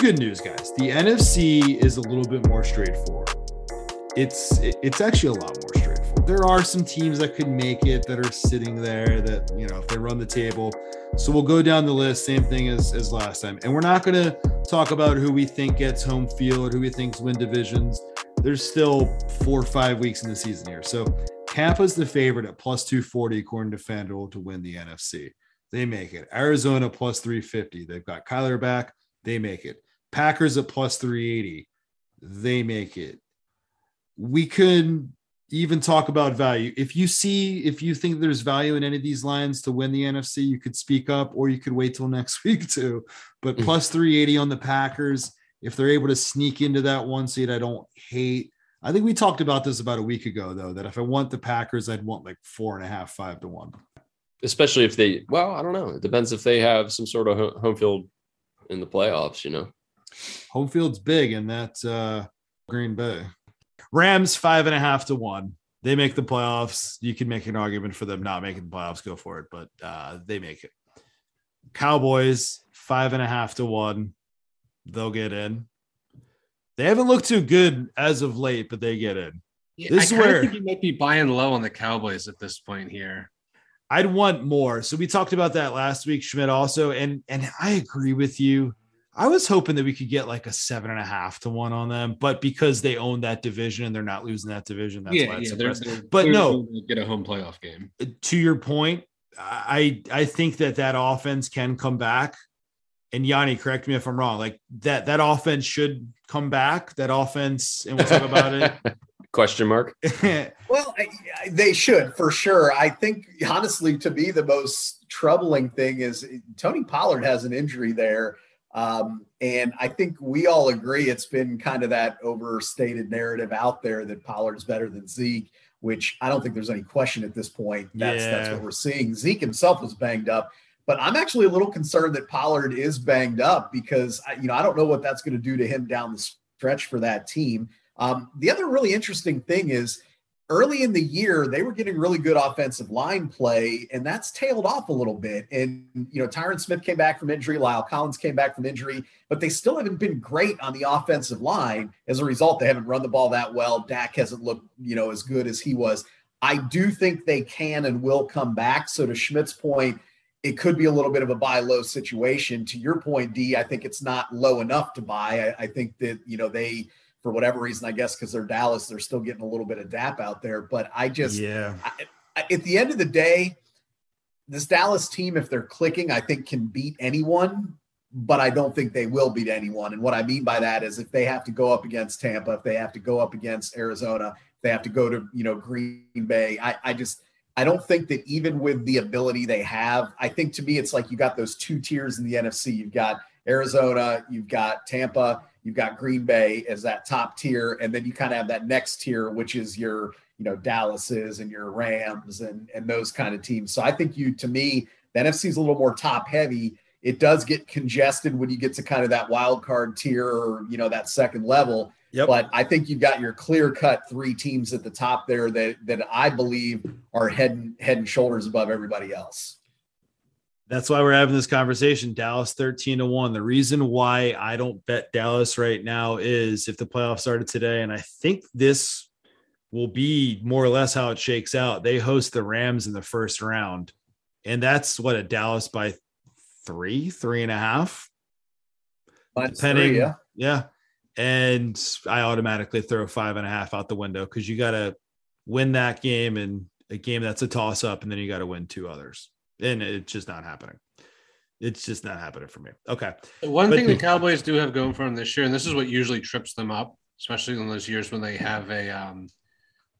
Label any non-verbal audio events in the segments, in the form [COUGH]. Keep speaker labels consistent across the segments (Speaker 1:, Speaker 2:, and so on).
Speaker 1: good news, guys. The NFC is a little bit more straightforward. It's it's actually a lot more straightforward. There are some teams that could make it that are sitting there that you know if they run the table. So we'll go down the list, same thing as as last time, and we're not going to talk about who we think gets home field, who we think's win divisions. There's still four or five weeks in the season here, so Tampa's the favorite at plus 240 according to FanDuel to win the NFC. They make it. Arizona plus 350. They've got Kyler back. They make it. Packers at plus 380. They make it. We could even talk about value. If you see, if you think there's value in any of these lines to win the NFC, you could speak up or you could wait till [LAUGHS] next week too. But mm. plus 380 on the Packers. If they're able to sneak into that one seed, I don't hate. I think we talked about this about a week ago, though, that if I want the Packers, I'd want like four and a half, five to one.
Speaker 2: Especially if they, well, I don't know. It depends if they have some sort of home field in the playoffs, you know.
Speaker 1: Home field's big, and that uh, Green Bay. Rams five and a half to one. They make the playoffs. You can make an argument for them not making the playoffs. Go for it, but uh, they make it. Cowboys five and a half to one. They'll get in. They haven't looked too good as of late, but they get in.
Speaker 3: Yeah, this I is where think you might be buying low on the Cowboys at this point here.
Speaker 1: I'd want more. So we talked about that last week, Schmidt also, and and I agree with you. I was hoping that we could get like a seven and a half to one on them, but because they own that division and they're not losing that division, that's yeah, why it's yeah, they're, they're, but they're no,
Speaker 3: get a home playoff game.
Speaker 1: Uh, to your point, I I think that that offense can come back. And Yanni, correct me if I'm wrong. Like that that offense should come back. That offense, and we'll talk about it. [LAUGHS]
Speaker 2: Question mark. [LAUGHS]
Speaker 4: well, I, I, they should for sure. I think honestly, to me, the most troubling thing is Tony Pollard has an injury there. Um, and I think we all agree it's been kind of that overstated narrative out there that Pollard's better than Zeke, which I don't think there's any question at this point. That's yeah. that's what we're seeing. Zeke himself was banged up, but I'm actually a little concerned that Pollard is banged up because you know I don't know what that's going to do to him down the stretch for that team. Um, the other really interesting thing is early in the year, they were getting really good offensive line play, and that's tailed off a little bit. And, you know, Tyron Smith came back from injury, La'el Collins came back from injury, but they still haven't been great on the offensive line. As a result, they haven't run the ball that well. Dak hasn't looked, you know, as good as he was. I do think they can and will come back. So, to Schmidt's point, it could be a little bit of a buy low situation. To your point, D, I think it's not low enough to buy. I, I think that, you know, they, for whatever reason, I guess because they're Dallas, they're still getting a little bit of DAP out there. But I just,
Speaker 1: yeah,
Speaker 4: I, at the end of the day, this Dallas team, if they're clicking, I think can beat anyone, but I don't think they will beat anyone. And what I mean by that is if they have to go up against Tampa, if they have to go up against Arizona, if they have to go to, you know, Green Bay, I, I just, I don't think that even with the ability they have, I think to me, it's like you got those two tiers in the NFC. You've got Arizona, you've got Tampa, You've got Green Bay as that top tier, and then you kind of have that next tier, which is your, you know, Dallas's and your Rams and and those kind of teams. So I think you, to me, the NFC is a little more top heavy. It does get congested when you get to kind of that wild card tier or you know that second level. Yep. But I think you've got your clear cut three teams at the top there that that I believe are head and head and shoulders above everybody else.
Speaker 1: That's why we're having this conversation. Dallas 13 to 1. The reason why I don't bet Dallas right now is if the playoffs started today, and I think this will be more or less how it shakes out. They host the Rams in the first round, and that's what a Dallas by three, three and a half.
Speaker 4: depending, three, yeah.
Speaker 1: Yeah. And I automatically throw five and a half out the window because you got to win that game and a game that's a toss up, and then you got to win two others and it's just not happening. It's just not happening for me. Okay.
Speaker 3: One but, thing the Cowboys do have going for them this year, and this is what usually trips them up, especially in those years when they have a, um,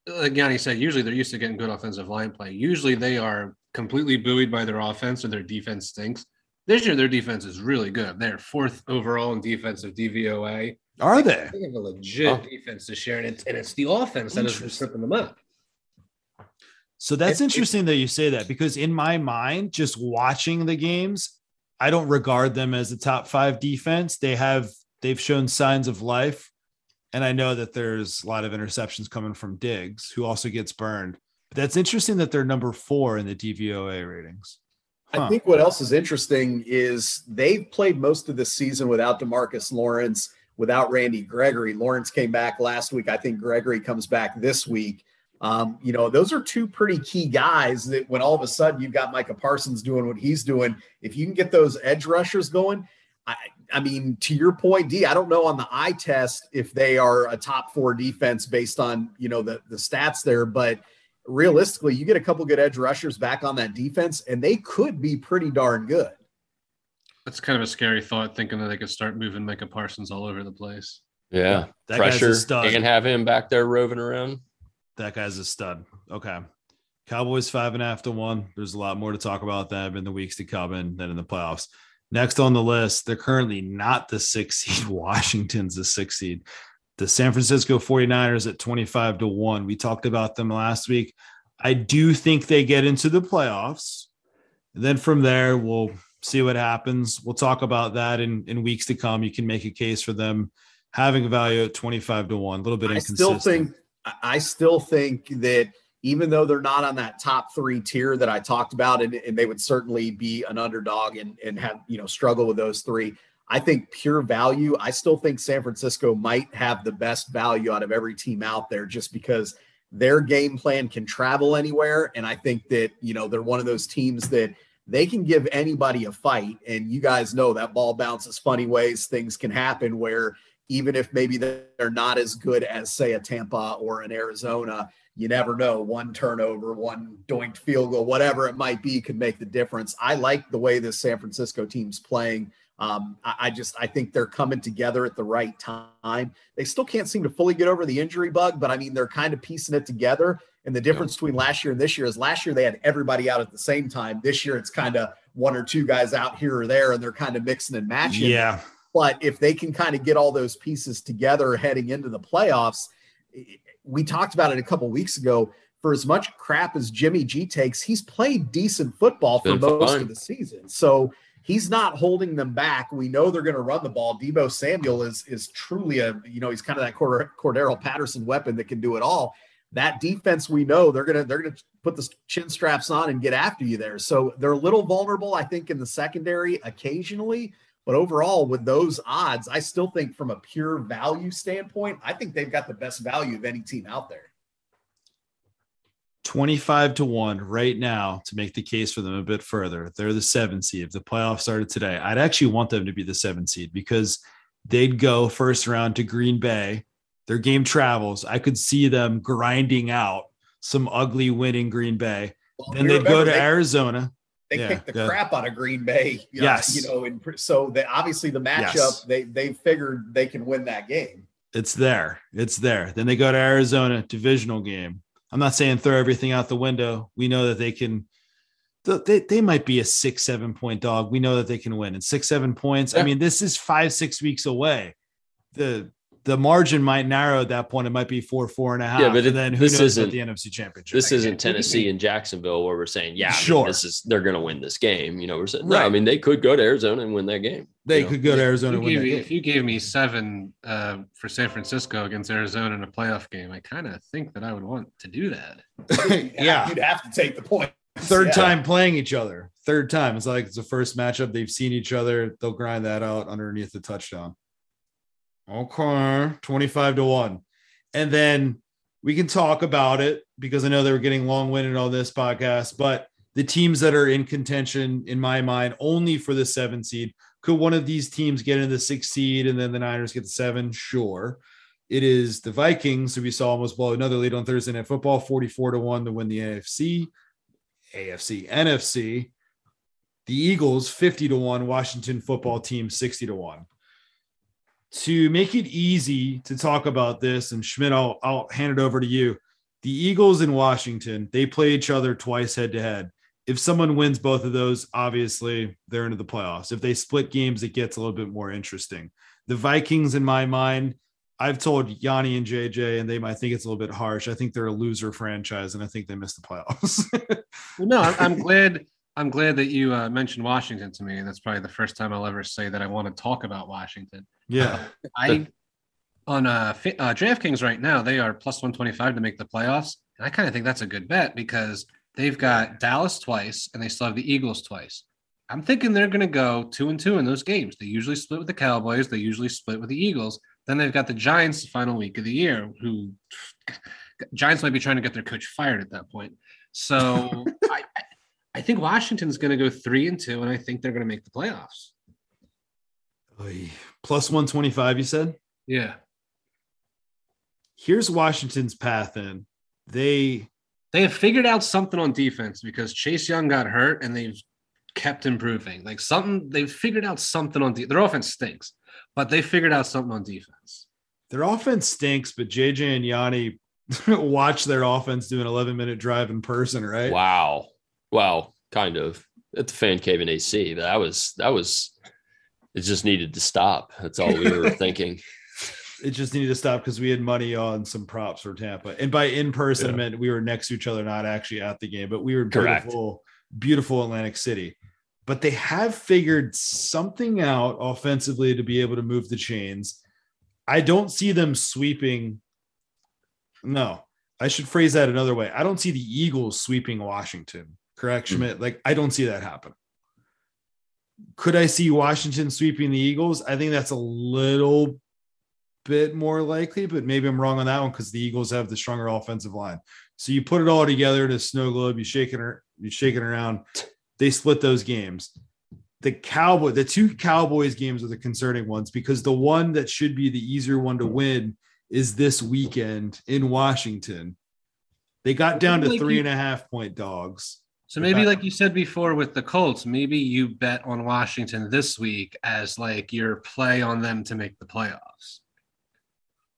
Speaker 3: like Yanni said, usually they're used to getting good offensive line play. Usually they are completely buoyed by their offense or their defense stinks. This year, their defense is really good. They're fourth overall in defensive DVOA.
Speaker 1: Are they?
Speaker 3: They have a legit oh. defense this year, and it's, and it's the offense that is tripping them up.
Speaker 1: So that's it, interesting it, that you say that because in my mind, just watching the games, I don't regard them as a top five defense. They have they've shown signs of life. And I know that there's a lot of interceptions coming from Diggs, who also gets burned. But that's interesting that they're number four in the DVOA ratings.
Speaker 4: I think what else is interesting is they've played most of the season without Demarcus Lawrence, without Randy Gregory. Lawrence came back last week. I think Gregory comes back this week. Um, you know, those are two pretty key guys that when all of a sudden you've got Micah Parsons doing what he's doing, if you can get those edge rushers going, I, I mean, to your point, D, I don't know on the eye test if they are a top four defense based on, you know, the, the stats there, but realistically, you get a couple good edge rushers back on that defense, and they could be pretty darn good.
Speaker 3: That's kind of a scary thought, thinking that they could start moving Micah Parsons all over the place.
Speaker 2: Yeah.
Speaker 1: That guy's a
Speaker 2: Pressure
Speaker 1: stud.
Speaker 2: and have him back there roving around.
Speaker 1: That guy's a stud. Okay. Cowboys five and a half to one. There's a lot more to talk about them in the weeks to come and then in the playoffs. Next on the list, they're currently not the six seed. [LAUGHS] Washington's the six seed. The San Francisco 49ers at 25 to 1. We talked about them last week. I do think they get into the playoffs. And then from there, we'll see what happens. We'll talk about that in, in weeks to come. You can make a case for them having a value at 25 to 1. A little bit
Speaker 4: I
Speaker 1: inconsistent.
Speaker 4: still think I- still think that even though they're not on that top three tier that I talked about, and, and they would certainly be an underdog and, and have you know struggle with those three. I think pure value. I still think San Francisco might have the best value out of every team out there, just because their game plan can travel anywhere, and I think that you know they're one of those teams that they can give anybody a fight. And you guys know that ball bounces funny ways. Things can happen where even if maybe they're not as good as say a Tampa or an Arizona, you never know. One turnover, one doinked field goal, whatever it might be, could make the difference. I like the way this San Francisco team's playing. Um, I, I just I think they're coming together at the right time. They still can't seem to fully get over the injury bug, but I mean they're kind of piecing it together. And the difference between last year and this year is last year they had everybody out at the same time. This year it's kind of one or two guys out here or there, and they're kind of mixing and matching.
Speaker 1: Yeah.
Speaker 4: But if they can kind of get all those pieces together heading into the playoffs, we talked about it a couple weeks ago. For as much crap as Jimmy G takes, he's played decent football for
Speaker 2: Been
Speaker 4: most
Speaker 2: fine.
Speaker 4: of the season. So he's not holding them back. We know they're going to run the ball. Debo Samuel is is truly a you know he's kind of that Cord- Cordarrelle Patterson weapon that can do it all. That defense, we know they're gonna they're gonna put the chin straps on and get after you there. So they're a little vulnerable, I think, in the secondary occasionally. But overall, with those odds, I still think from a pure value standpoint, I think they've got the best value of any team out there.
Speaker 1: 25 to 1 right now to make the case for them a bit further. They're the seven seed. If the playoffs started today, I'd actually want them to be the seven seed because they'd go first round to Green Bay. Their game travels. I could see them grinding out some ugly win in Green Bay.
Speaker 4: Well,
Speaker 1: Then they'd go to
Speaker 4: they,
Speaker 1: Arizona.
Speaker 4: They
Speaker 1: Yeah,
Speaker 4: kicked the
Speaker 1: ahead.
Speaker 4: crap out of Green Bay. [LAUGHS] You know,
Speaker 1: Yes.
Speaker 4: you know, and so they obviously the matchup
Speaker 1: Yes.
Speaker 4: they they figured they can win that game.
Speaker 1: It's there. It's there. Then they go to Arizona, divisional game. I'm not saying throw everything out the window. We know that they can. They, they might be a six, seven point dog. We know that they can win. And six, seven points. I mean, this is five, six weeks away. The the margin might narrow at that point. It might be four, four and a half.
Speaker 2: Yeah, but
Speaker 1: and
Speaker 2: it-
Speaker 1: then who
Speaker 2: this
Speaker 1: knows about
Speaker 2: isn't-
Speaker 1: the NFC championship?
Speaker 2: This isn't
Speaker 4: what
Speaker 2: Tennessee
Speaker 4: mean?
Speaker 2: and Jacksonville where we're saying, yeah, I mean,
Speaker 1: Sure.
Speaker 2: this is they're going to win this game. You know, we're saying, no, I mean, they could go to Arizona and win that game.
Speaker 1: they
Speaker 2: you know?
Speaker 1: could go to
Speaker 3: If
Speaker 1: Arizona
Speaker 3: you
Speaker 1: and win
Speaker 3: gave
Speaker 1: that
Speaker 3: me-
Speaker 1: game.
Speaker 3: if you gave me seven uh, for San Francisco against Arizona in a playoff game, I kind of think that I would want to do that. [LAUGHS]
Speaker 1: yeah.
Speaker 4: you'd have to take the point.
Speaker 1: Third
Speaker 4: Yeah.
Speaker 1: time playing each other. Third time. It's like it's the first matchup. They've seen each other. They'll grind that out underneath the touchdown. Okay. 25 to 1. And then we can talk about it because I know they were getting long winded on this podcast, but the teams that are in contention, in my mind, only for the seven seed. Could one of these teams get into the six seed and then the Niners get the seven? Sure. It is the Vikings, who we saw almost blow another lead on Thursday Night Football, 44 to 1 to win the AFC. AFC, NFC. The Eagles 50 to 1, Washington football team 60 to 1. To make it easy to talk about this, and Schmidt, I'll, I'll hand it over to you. The Eagles in Washington, they play each other twice head to head. If someone wins both of those, obviously they're into the playoffs. If they split games, it gets a little bit more interesting. The Vikings, in my mind, I've told Yanni and JJ, and they might think it's a little bit harsh. I think they're a loser franchise, and I think they missed the playoffs. [LAUGHS]
Speaker 3: Well, no, I'm, I'm glad. I'm glad that you uh, mentioned Washington to me. That's probably the first time I'll ever say that I want to talk about Washington.
Speaker 1: Yeah. [LAUGHS]
Speaker 3: I on uh, uh DraftKings right now they are plus 125 to make the playoffs, and I kind of think that's a good bet because they've got Dallas twice and they still have the Eagles twice. I'm thinking they're going to go two and two in those games. They usually split with the Cowboys. They usually split with the Eagles. Then they've got the Giants the final week of the year, who [SIGHS] Giants might be trying to get their coach fired at that point. So [LAUGHS] I, I think Washington's going to go three and two, and I think they're going to make the playoffs.
Speaker 1: Oy. Plus 125, you said?
Speaker 3: Yeah,
Speaker 1: Here's Washington's path in. They
Speaker 3: they have figured out something on defense because Chase Young got hurt, and they've kept improving. Like something, they've figured out something on de- their offense stinks, but they figured out something on defense.
Speaker 1: their offense stinks, but JJ and Yanni [LAUGHS] watch their offense do an 11 minute drive in person, right?
Speaker 2: Wow. Wow. Kind of. At the fan cave in AC. That was that was it just needed to stop. That's all we were [LAUGHS] thinking.
Speaker 1: It just needed to stop because we had money on some props for Tampa. And by in person, I
Speaker 2: Yeah.
Speaker 1: meant we were next to each other, not actually at the game, but we were
Speaker 2: Correct.
Speaker 1: beautiful, beautiful Atlantic City. But they have figured something out offensively to be able to move the chains. I don't see them sweeping. No, I should phrase that another way. I don't see the Eagles sweeping Washington. Correct,
Speaker 2: Hmm.
Speaker 1: Schmidt? Like, I don't see that happen. Could I see Washington sweeping the Eagles? I think that's a little bit more likely, but maybe I'm wrong on that one because the Eagles have the stronger offensive line. So you put it all together in a snow globe, you shake it, you shake it around. They split those games. The Cowboy, the two Cowboys games are the concerning ones because the one that should be the easier one to win is this weekend in Washington. They got down to three and a half point dogs.
Speaker 3: So maybe, like you said before with the Colts, maybe you bet on Washington this week as like your play on them to make the playoffs.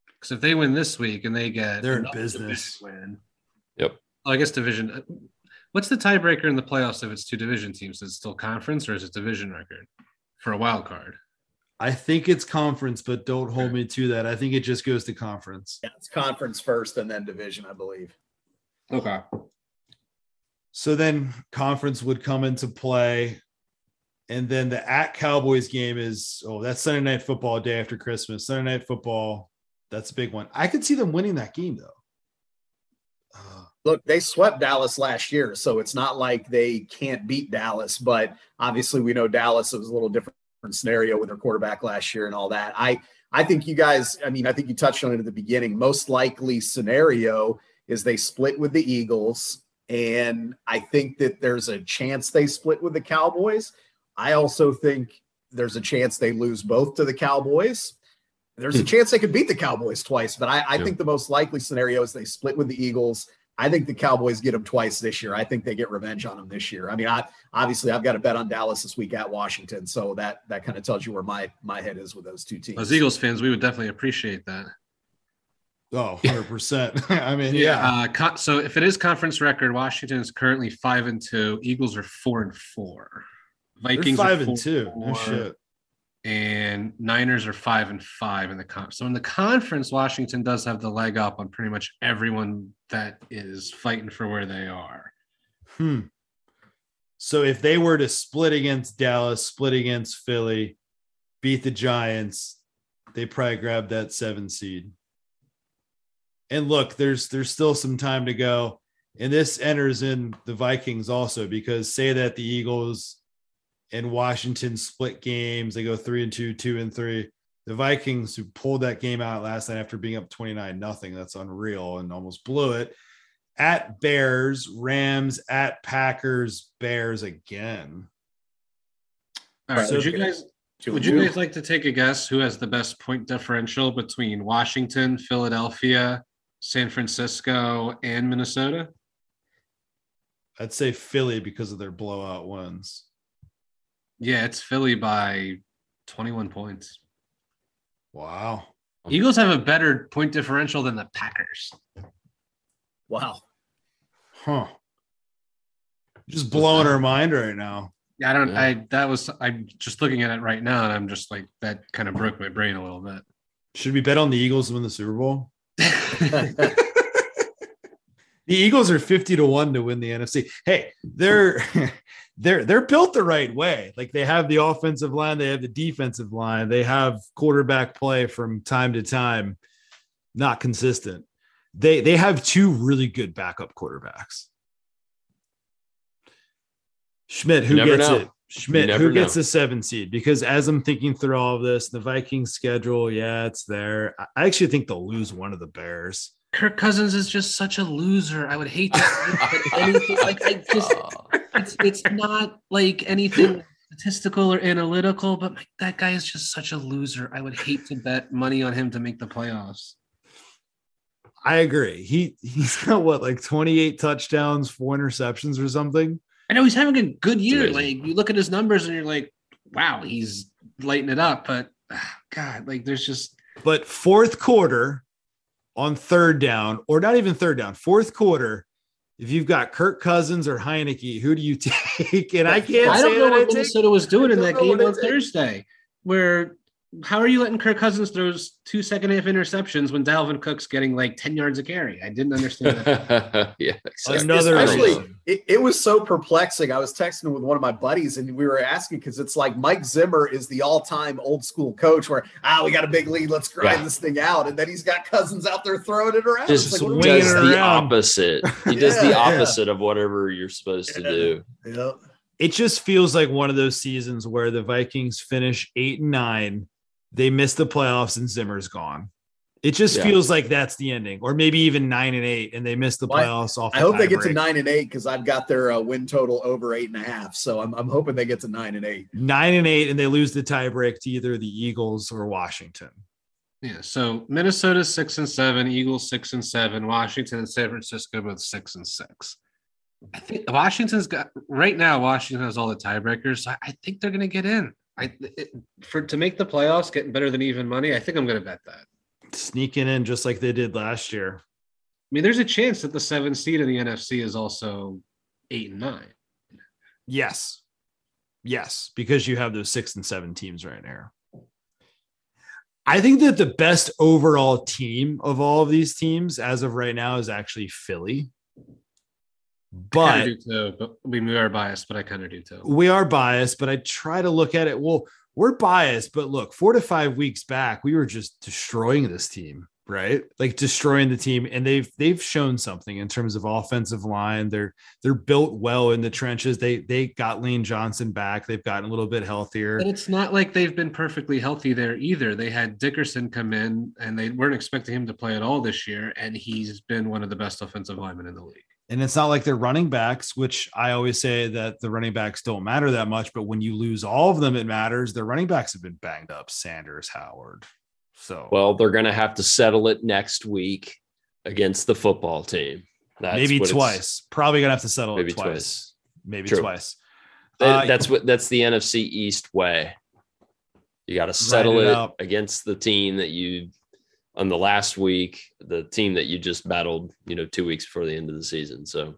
Speaker 3: Because if they win this week and they get
Speaker 1: They're in business.
Speaker 3: win,
Speaker 2: Yep.
Speaker 3: Oh, I guess division. uh, What's the tiebreaker in the playoffs if it's two division teams? Is it still conference or is it division record for a wild card?
Speaker 1: I think it's conference, but don't hold me to that. I think it just goes to conference.
Speaker 4: Yeah, it's conference first and then division, I believe.
Speaker 3: Okay.
Speaker 1: So then conference would come into play. And then the at Cowboys game is oh, that's Sunday night football day after Christmas. Sunday night football, that's a big one. I could see them winning that game though. Uh,
Speaker 4: Look, they swept Dallas last year, so it's not like they can't beat Dallas. But obviously, we know Dallas was a little different scenario with their quarterback last year and all that. I I think you guys, I mean, I think you touched on it at the beginning. Most likely scenario is they split with the Eagles, and I think that there's a chance they split with the Cowboys. I also think there's a chance they lose both to the Cowboys. There's a
Speaker 2: Hmm.
Speaker 4: chance they could beat the Cowboys twice, but I, I
Speaker 2: Yeah.
Speaker 4: think the most likely scenario is they split with the Eagles. I think the Cowboys get them twice this year. I think they get revenge on them this year. I mean, I obviously I've got a bet on Dallas this week at Washington, so that that kind of tells you where my my head is with those two teams.
Speaker 3: As Eagles fans, we would definitely appreciate that.
Speaker 1: Oh, 100%. [LAUGHS] I mean, yeah.
Speaker 3: Uh, so if it is conference record, Washington is currently five and two. Eagles are four and four.
Speaker 1: They're
Speaker 3: Vikings are
Speaker 1: five
Speaker 3: four
Speaker 1: and two. No shit.
Speaker 3: And Niners are five and five in the conference. So in the conference, Washington does have the leg up on pretty much everyone that is fighting for where they are.
Speaker 1: Hmm. So if they were to split against Dallas, split against Philly, beat the Giants, they probably grab that seven seed. And look, there's there's still some time to go. And this enters in the Vikings also because say that the Eagles and Washington split games, they go three and two, two and three. The Vikings who pulled that game out last night after being up 29 nothing, that's unreal and almost blew it at Bears, Rams, at Packers, Bears again.
Speaker 3: All right.
Speaker 1: So-
Speaker 3: would you guys would you guys like to take a guess who has the best point differential between Washington, Philadelphia, San Francisco, and Minnesota?
Speaker 1: I'd say Philly because of their blowout wins.
Speaker 3: Yeah, it's Philly by 21 points.
Speaker 1: Wow.
Speaker 3: Eagles have a better point differential than the Packers.
Speaker 4: Wow.
Speaker 1: Huh. Just blowing our mind right now.
Speaker 3: Yeah, I don't.
Speaker 2: Yeah.
Speaker 3: I that was. I'm just looking at it right now, and I'm just like that. Kind of broke my brain a little bit.
Speaker 1: Should we bet on the Eagles to win the Super Bowl? [LAUGHS] The Eagles are 50 to 1 to win the NFC. Hey, they're [LAUGHS] they're they're built the right way. Like they have the offensive line, they have the defensive line, they have quarterback play from time to time, not consistent. They they have two really good backup quarterbacks. Schmidt, who gets
Speaker 2: know.
Speaker 1: it? Schmidt,
Speaker 2: never
Speaker 1: who gets the seven seed? Because as I'm thinking through all of this, the Vikings schedule, yeah, it's there. I- I actually think they'll lose one of the Bears.
Speaker 3: Kirk Cousins is just such a loser. I would hate to say anything like I just [LAUGHS] it's it's not like anything statistical or analytical, but my, that guy is just such a loser. I would hate to bet money on him to make the playoffs.
Speaker 1: I agree. He he's got what like 28 touchdowns, four interceptions or something.
Speaker 3: I know he's having a good year. Like you look at his numbers and you're like, wow, he's lighting it up. But ah, God, like there's just
Speaker 1: But fourth quarter on third down, or not even third down, fourth quarter, if you've got Kirk Cousins or Heinicke, who do you [LAUGHS] take? And I can't
Speaker 3: I don't know
Speaker 1: that I
Speaker 3: what
Speaker 1: take-
Speaker 3: Minnesota was doing in that game on. Thursday, where how are you letting Kirk Cousins throws two second half interceptions when Dalvin Cook's getting like 10 yards a carry? I didn't understand that. [LAUGHS]
Speaker 2: yeah, exactly.
Speaker 1: Another
Speaker 4: Especially- It, it was so perplexing. I was texting with one of my buddies, and we were asking because it's like Mike Zimmer is the all-time old school coach, where ah, we got a big lead, let's grind
Speaker 2: Yeah.
Speaker 4: this thing out, and then he's got Cousins out there throwing it around.
Speaker 2: just
Speaker 4: It's like, what are we
Speaker 1: swinging
Speaker 2: does
Speaker 1: it
Speaker 2: the
Speaker 1: around.
Speaker 2: opposite. He [LAUGHS] does the
Speaker 4: Yeah, yeah.
Speaker 2: opposite of whatever you're supposed to do.
Speaker 4: doing? Yeah.
Speaker 1: it just feels like one of those seasons where the Vikings finish eight and nine, they miss the playoffs, and Zimmer's gone. It just
Speaker 2: Yeah.
Speaker 1: feels like that's the ending, or maybe even nine and eight, and they miss the
Speaker 4: Well, I-
Speaker 1: playoffs off.
Speaker 4: I
Speaker 1: a
Speaker 4: hope they get to nine and eight because I've got their uh, win total over eight and a half. So I'm, I'm hoping they get to nine and eight.
Speaker 1: nine and eight, and they lose the tiebreak to either the Eagles or Washington.
Speaker 3: Yeah, so Minnesota six and seven, Eagles six and seven, Washington and San Francisco both six and six. I think Washington's got right now. Washington has all the tiebreakers. I, I think they're going to get in. I it, for to make the playoffs, getting better than even money. I think I'm going to bet that.
Speaker 1: Sneaking in just like they did last year.
Speaker 3: I mean, there's a chance that the seventh seed in the NFC is also eight and nine.
Speaker 1: Yes. Yes, because you have those six and seven teams right there. I think that the best overall team of all of these teams as of right now is actually Philly. But
Speaker 3: I do too, but we, we are biased, but I kind of do too.
Speaker 1: we are biased, but I try to look at it. Well, we're biased, but look, four to five weeks back, we were just destroying this team, right? Like destroying the team, and they've they've shown something in terms of offensive line. They're they're built well in the trenches. They they got Lane Johnson back. They've gotten a little bit healthier.
Speaker 3: And it's not like they've been perfectly healthy there either. They had Dickerson come in and they weren't expecting him to play at all this year. And he's been one of the best offensive linemen in the league.
Speaker 1: And it's not like they're running backs, which I always say that the running backs don't matter that much. But when you lose all of them, it matters. Their running backs have been banged up. Sanders, Howard. So
Speaker 2: Well, they're going to have to settle it next week against the football team. That's
Speaker 1: maybe twice. Probably gonna have to settle
Speaker 2: Maybe
Speaker 1: it twice.
Speaker 2: twice.
Speaker 1: Maybe
Speaker 2: True.
Speaker 1: twice. Uh,
Speaker 2: that's what that's the NFC East way. You got to settle
Speaker 1: it
Speaker 2: it, against the team that you on the last week, the team that you just battled, you know, two weeks before the end of the season. So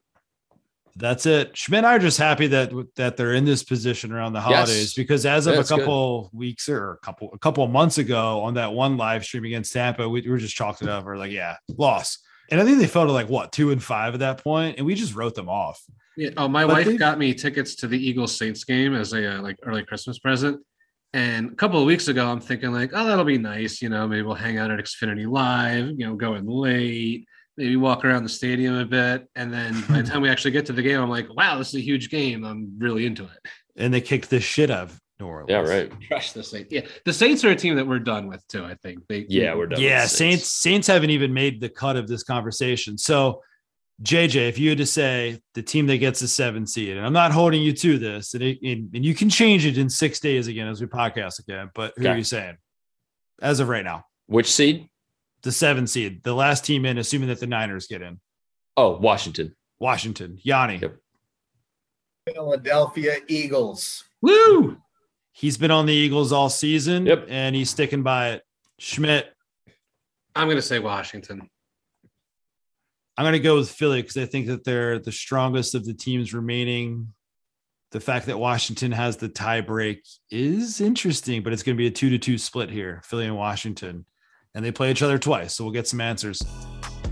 Speaker 1: That's it. Schmidt and I are just happy that that they're in this position around the holidays because as of
Speaker 2: Yeah,
Speaker 1: a
Speaker 2: it's good.
Speaker 1: couple weeks or a couple a couple of months ago on that one live stream against Tampa, we, we were just chalked it up. We're like, yeah, loss. And I think they fell to like what two and five at that point, and we just wrote them off.
Speaker 3: Yeah. Oh, my
Speaker 1: But
Speaker 3: wife
Speaker 1: they-
Speaker 3: got me tickets to the Eagles Saints game as a uh, like early Christmas present. And a couple of weeks ago, I'm thinking like, oh, that'll be nice. You know, maybe we'll hang out at Xfinity Live. You know, go in late, maybe walk around the stadium a bit. And then by the [LAUGHS] time we actually get to the game, I'm like, wow, this is a huge game. I'm really into it.
Speaker 1: And they kicked the shit out of New Orleans.
Speaker 2: yeah, right.
Speaker 3: Crush the Saints. Yeah, the Saints are a team that we're done with too. I think they.
Speaker 2: Yeah, we're done. with
Speaker 1: Yeah,
Speaker 2: the
Speaker 1: Saints Saints haven't even made the cut of this conversation. So, JJ, if you had to say the team that gets the seven seed, and I'm not holding you to this, and, it, and, and you can change it in six days again as we podcast again, but who are you saying as of right now?
Speaker 2: Which seed?
Speaker 1: The seven seed, the last team in, assuming that the Niners get in.
Speaker 2: Oh, Washington.
Speaker 1: Washington, Yanni.
Speaker 2: Yep.
Speaker 4: Philadelphia Eagles.
Speaker 3: Woo!
Speaker 1: He's been on the Eagles all season,
Speaker 2: Yep.
Speaker 1: and he's sticking by it. Schmidt,
Speaker 3: I'm gonna say Washington.
Speaker 1: I'm going to go with Philly because I think that they're the strongest of the teams remaining. The fact that Washington has the tie break is interesting, but it's going to be a two to two split here, Philly and Washington. And they play each other twice. So we'll get some answers.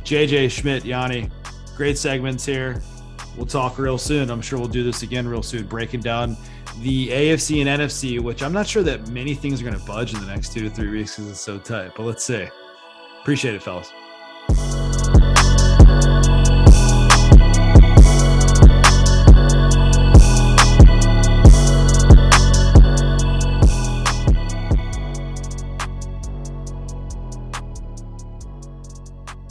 Speaker 1: JJ, Schmidt, Yanni, great segments here. We'll talk real soon. I'm sure we'll do this again real soon, breaking down the AFC and NFC, which I'm not sure that many things are going to budge in the next two to three weeks because it's so tight, but let's see. Appreciate it, fellas.